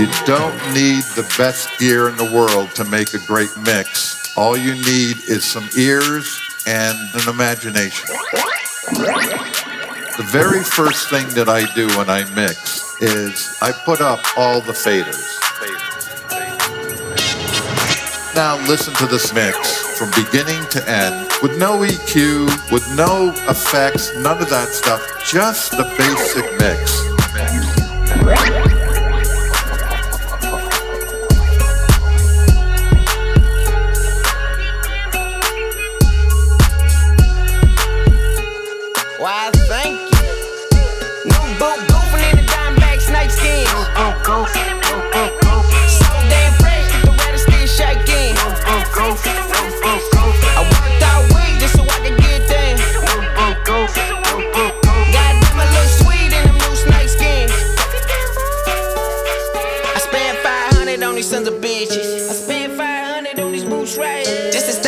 You don't need the best gear in the world to make a great mix. All you need is some ears and an imagination. The very first thing that I do when I mix is I put up all the faders. Now listen to this mix from beginning to end with no EQ, with no effects, none of that stuff, just the basic mix. bitches. I spent 500 on these boots right This is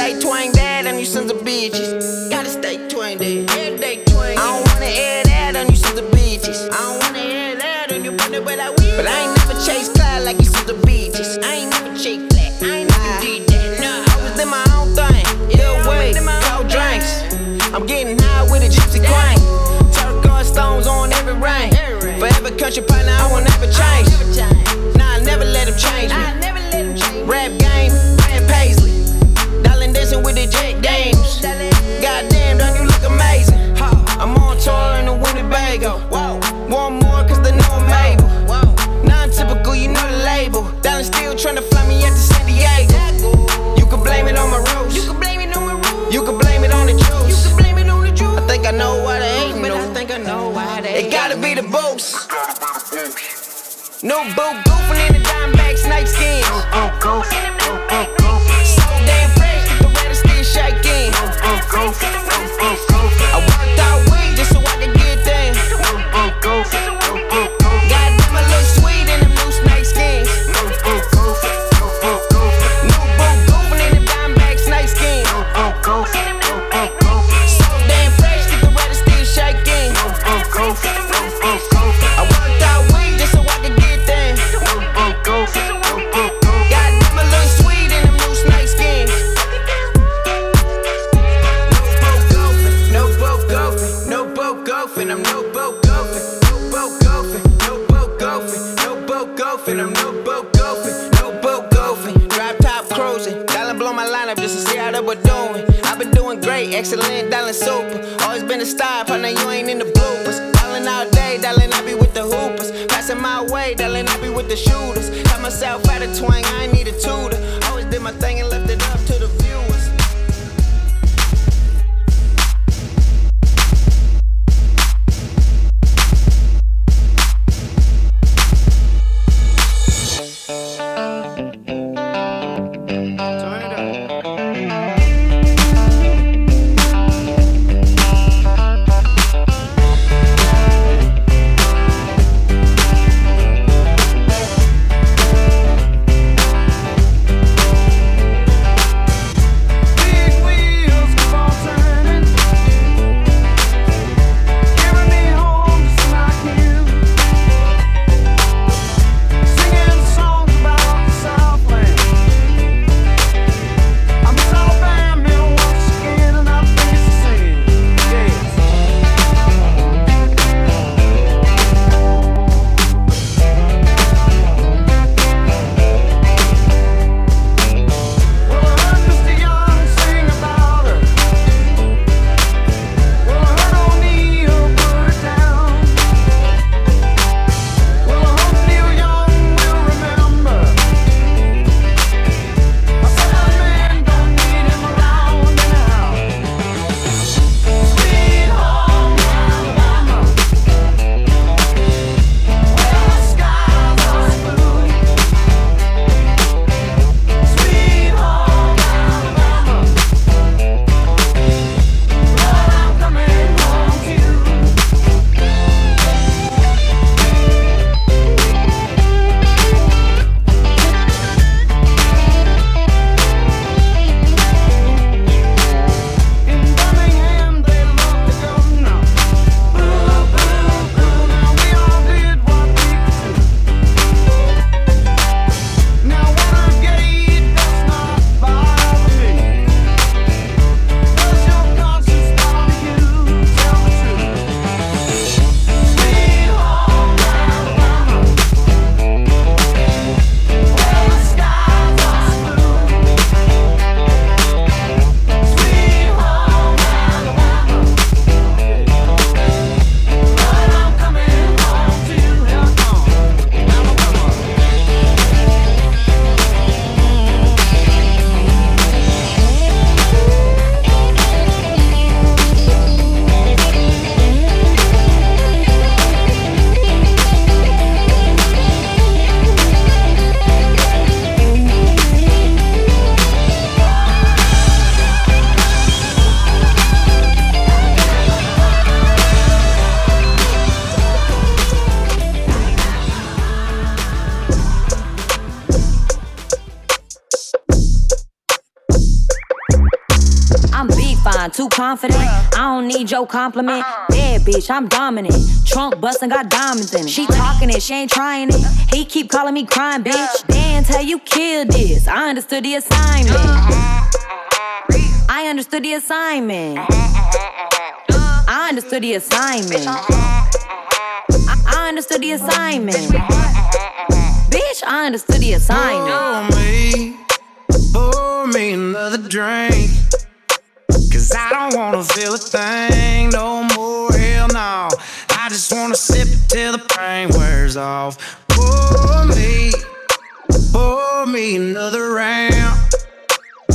don't need your compliment. Uh-uh. Bad bitch, I'm dominant. Trunk bustin', got diamonds in it. She talking it, she ain't trying it. He keep calling me crying, bitch. Dan, tell you killed this. I understood the assignment. Uh-huh. I understood the assignment. Uh-huh, uh-huh, I understood the assignment. I understood the assignment. Bitch, I understood the assignment. Pour me, pour me another drink. Cause I don't wanna feel a thing no more. Hell no. I just wanna sip it till the pain wears off. Pour me, pour me another round.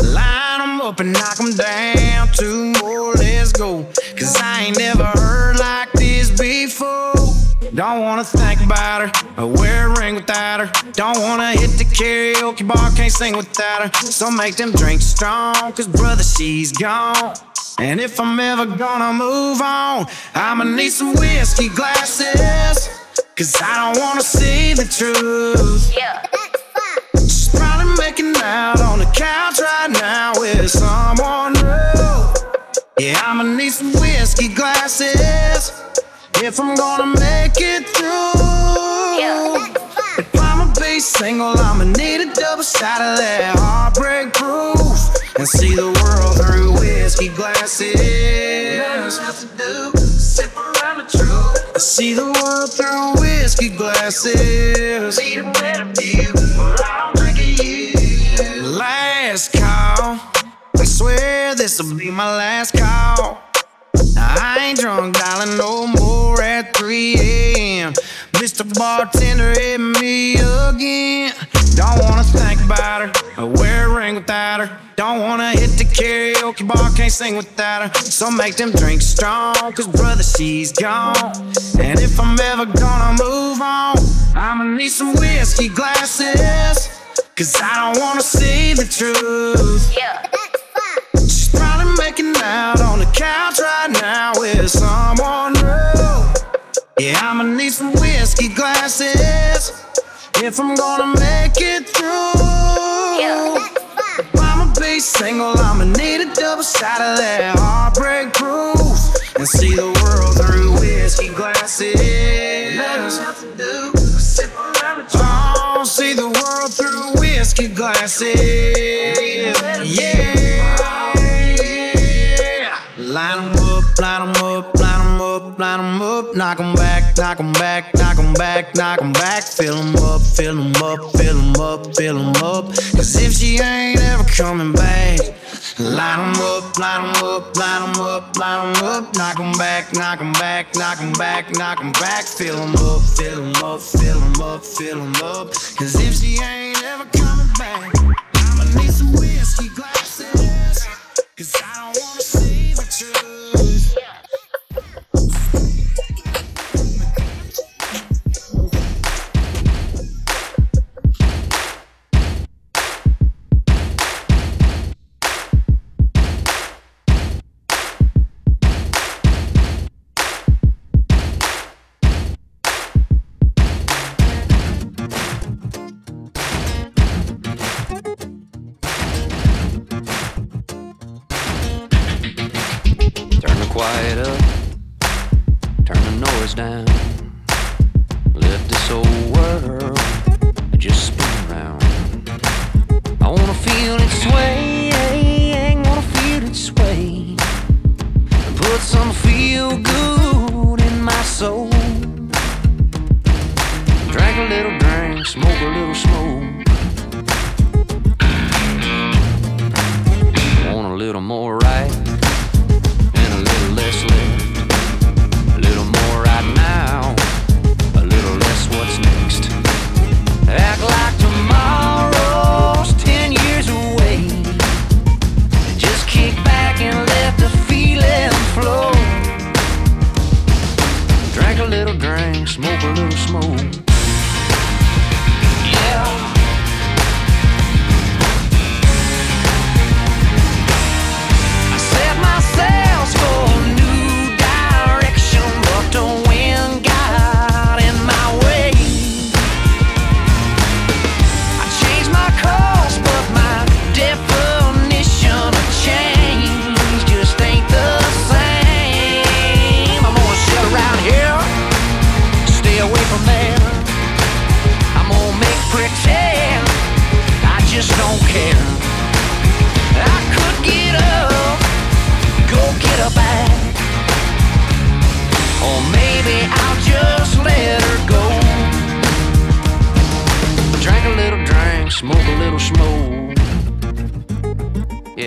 Line them up and knock them down. Two more, let's go. Cause I ain't never heard like this before. Don't wanna think about her or wear a ring without her. Don't wanna hit the karaoke bar, can't sing without her. So make them drinks strong, cause brother, she's gone. And if I'm ever gonna move on, I'ma need some whiskey glasses. Cause I don't wanna see the truth. Yeah. She's probably making out on the couch right now with someone new. Yeah, I'ma need some whiskey glasses if I'm gonna make it through. Yeah. If I'ma be single, I'ma need a double shot of that heartbreak proof and see the world through whiskey glasses. Have to do, sip around the truth. I see the world through whiskey glasses. Need a better view, but I don't drink it you. Last call. I swear this'll be my last call. I ain't drunk, darling, no more at 3 a.m. Mr. Bartender, hit me again. Don't wanna think about her, or wear a ring without her. Don't wanna hit the karaoke bar, can't sing without her. So make them drinks strong, cause brother, she's gone. And if I'm ever gonna move on, I'ma need some whiskey glasses. Cause I don't wanna see the truth. Yeah. That's fine. She's probably making out on the couch right now with someone new. Yeah, I'ma need some whiskey glasses if I'm gonna make it through. If I'ma be single, I'ma need a double shot of that heartbreak proof and see the world through whiskey glasses. Oh, see the world through whiskey glasses. Yeah. Line 'em up, line 'em up, up, line 'em up. Knock 'em back, knock 'em back, knock 'em back, knock 'em back. Fill 'em up, fill 'em up, fill 'em up, fill 'em up. Cause if she ain't ever coming back, line 'em up, line 'em up, line 'em up, line 'em up. Knock 'em back, knock 'em back, knock 'em back, knock 'em back. Fill 'em up, fill 'em up, fill 'em up, fill 'em up. Cause if she ain't ever coming back, I'ma need some whiskey glasses. Cause I don't wanna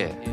Yeah.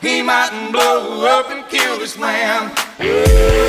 He mightn't blow up and kill this man.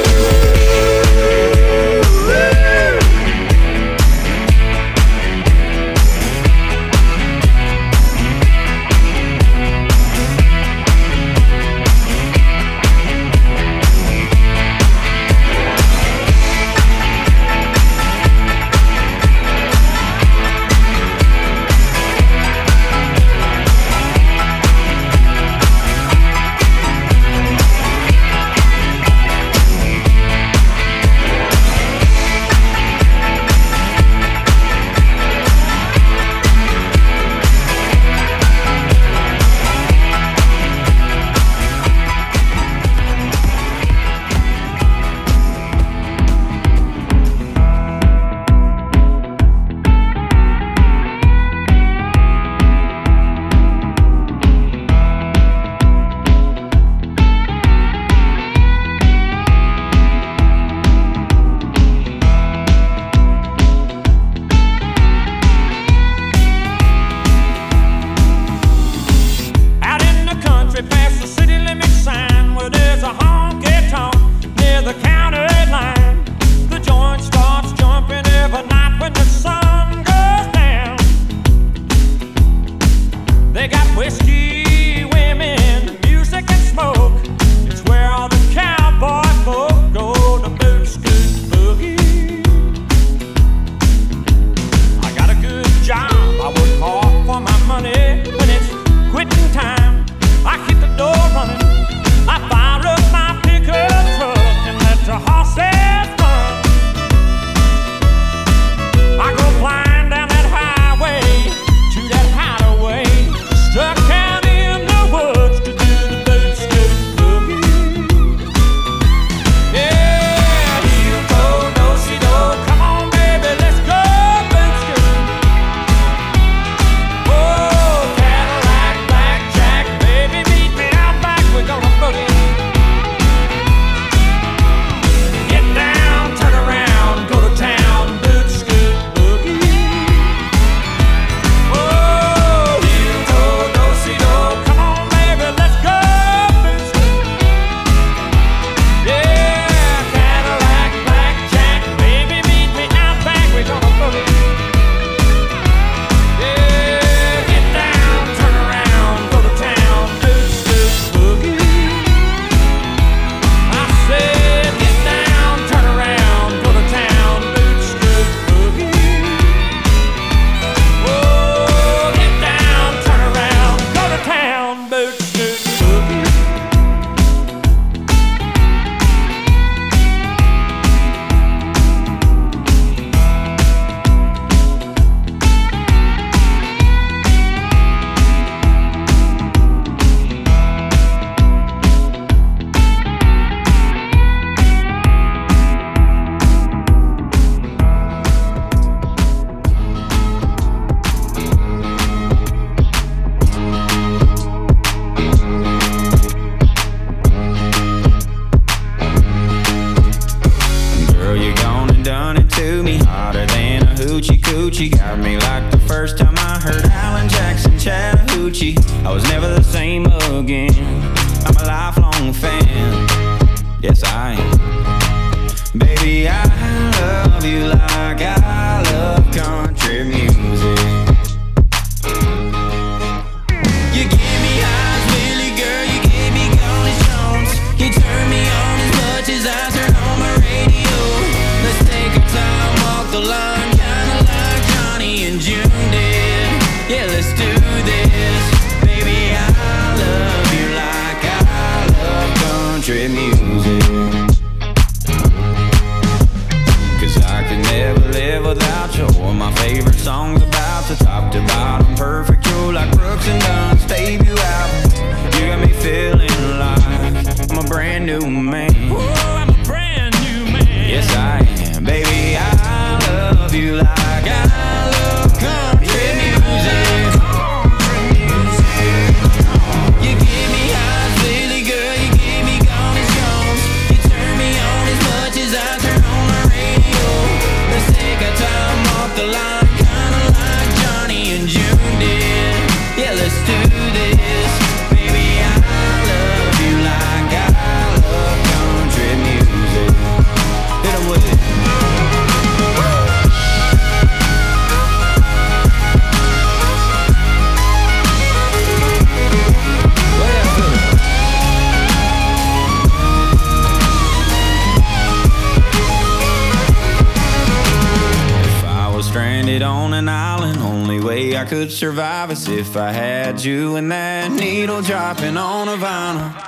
Let's do this survive as if I had you and that needle dropping on a vinyl.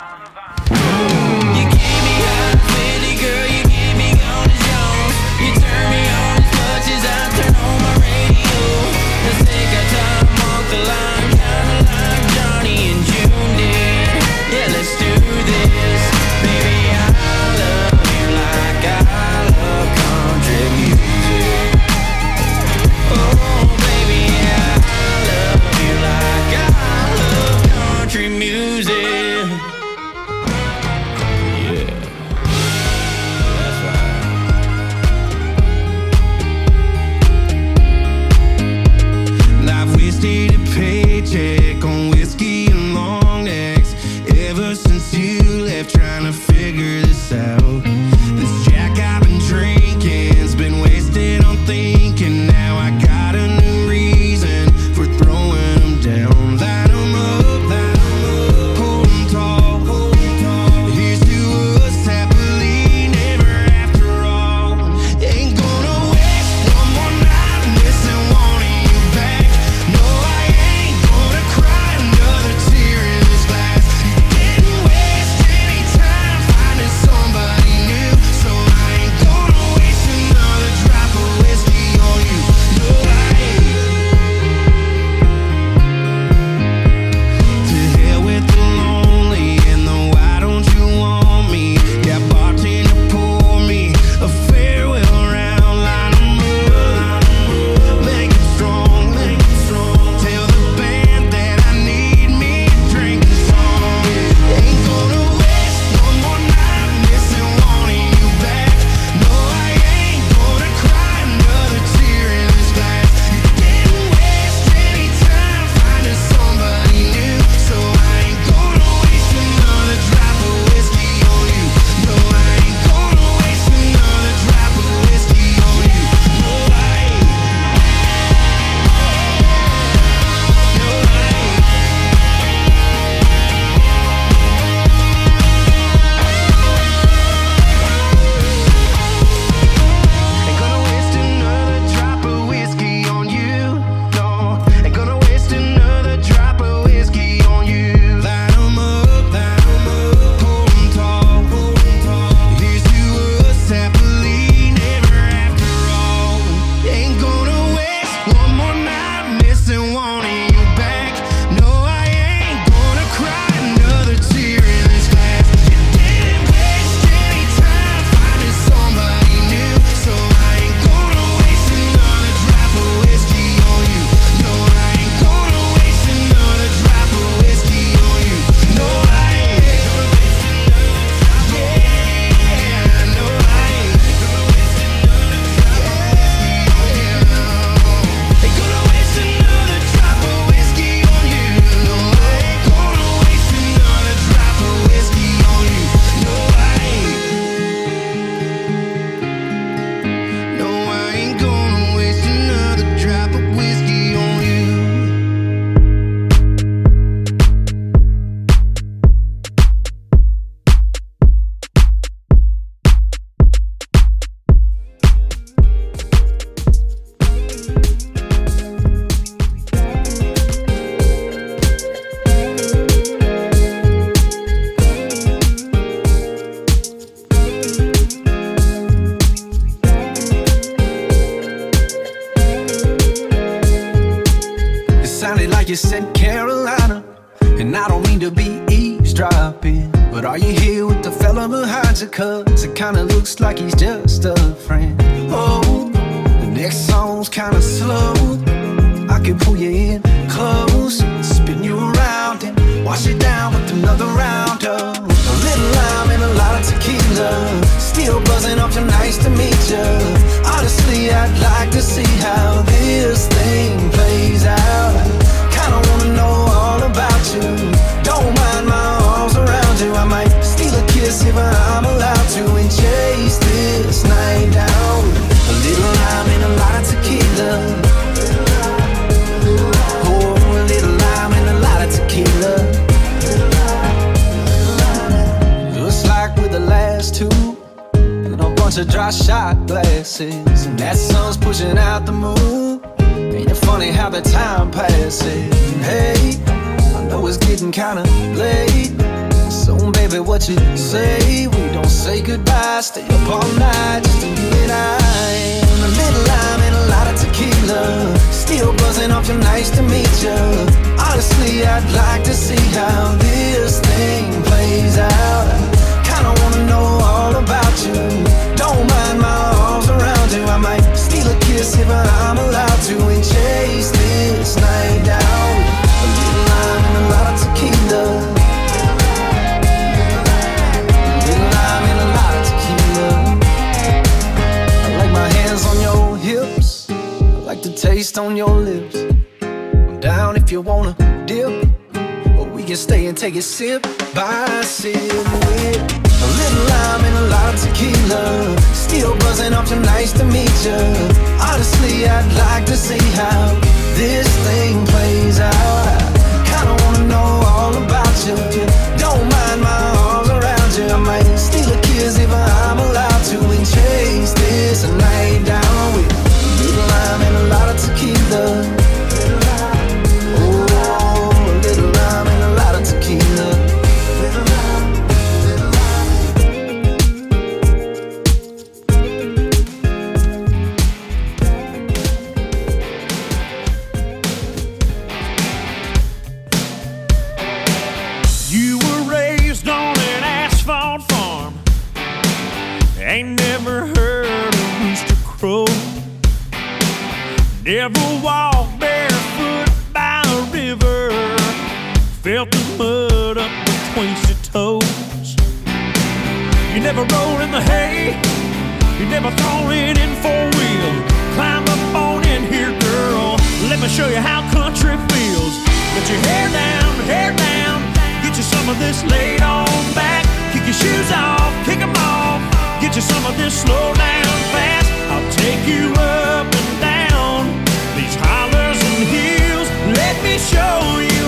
wonder. Still buzzing off your nice to meet you. Honestly, I'd like to see how this thing plays out. Kinda wanna know all about you. Don't mind my arms around you. I might steal a kiss if I'm allowed to. And yeah. to dry shot glasses. And that sun's pushing out the moon. Ain't it funny how the time passes? Hey, I know it's getting kinda late. So, baby, what you say? We don't say goodbye, stay up all night, just you and I. In the middle, I'm in a lot of tequila. Still buzzing off your nice to meet ya. Honestly, I'd like to see how this thing plays out. I kinda wanna know all about you don't mind my arms around you. I might steal a kiss if I'm allowed to and chase this night down. A little lime and a lot of tequila. Little lime and a lot of tequila. I like my hands on your hips. I like the taste on your lips. I'm down if you wanna dip. Or we can stay and take a sip by sip with a little lime and a lot of tequila. Still buzzing off your nice to meet you. Honestly, I'd like to see how this thing plays out. I kinda wanna know all about you. Never rolled in the hay. You never thrown it in four wheel. Climb up on in here, girl. Let me show you how country feels. Get your hair down, hair down. Get you some of this laid on back. Kick your shoes off, kick 'em off. Get you some of this slow down fast. I'll take you up and down these hollers and hills. Let me show you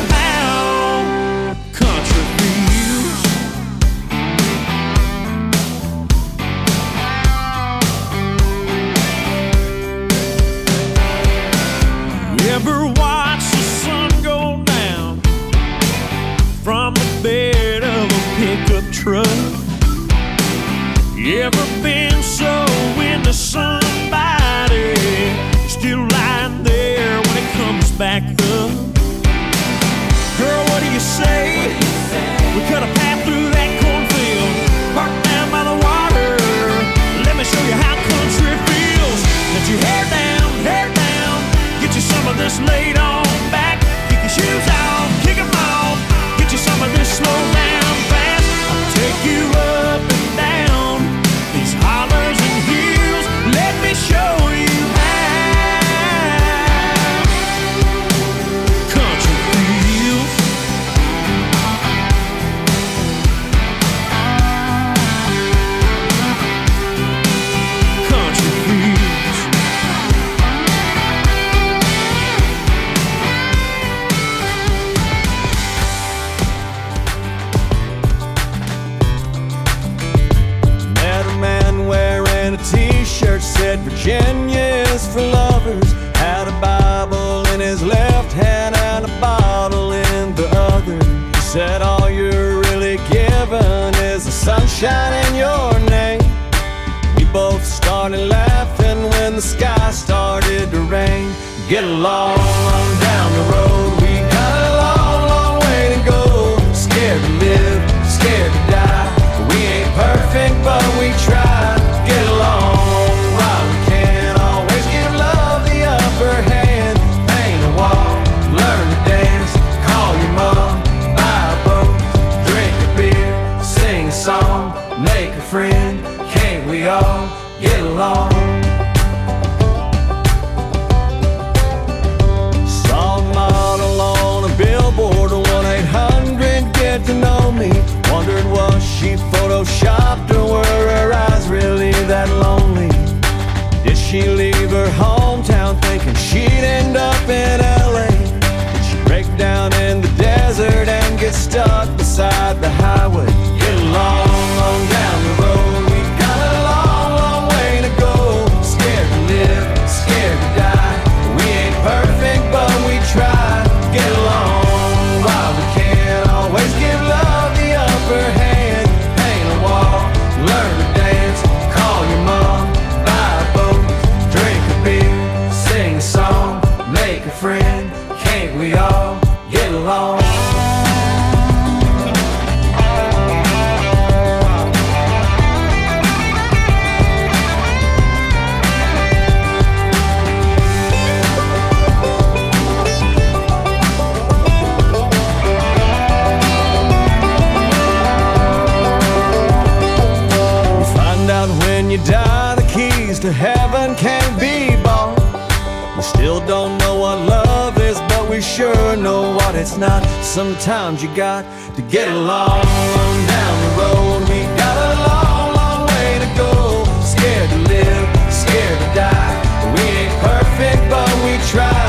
ever been said Virginia is for lovers. Had a Bible in his left hand and a bottle in the other. He said all you're really given is the sunshine in your name. We both started laughing when the sky started to rain. Get along can't be bought. We still don't know what love is, but we sure know what it's not. Sometimes you got to get along down the road. We got a long, long way to go. Scared to live, scared to die. We ain't perfect, but we try.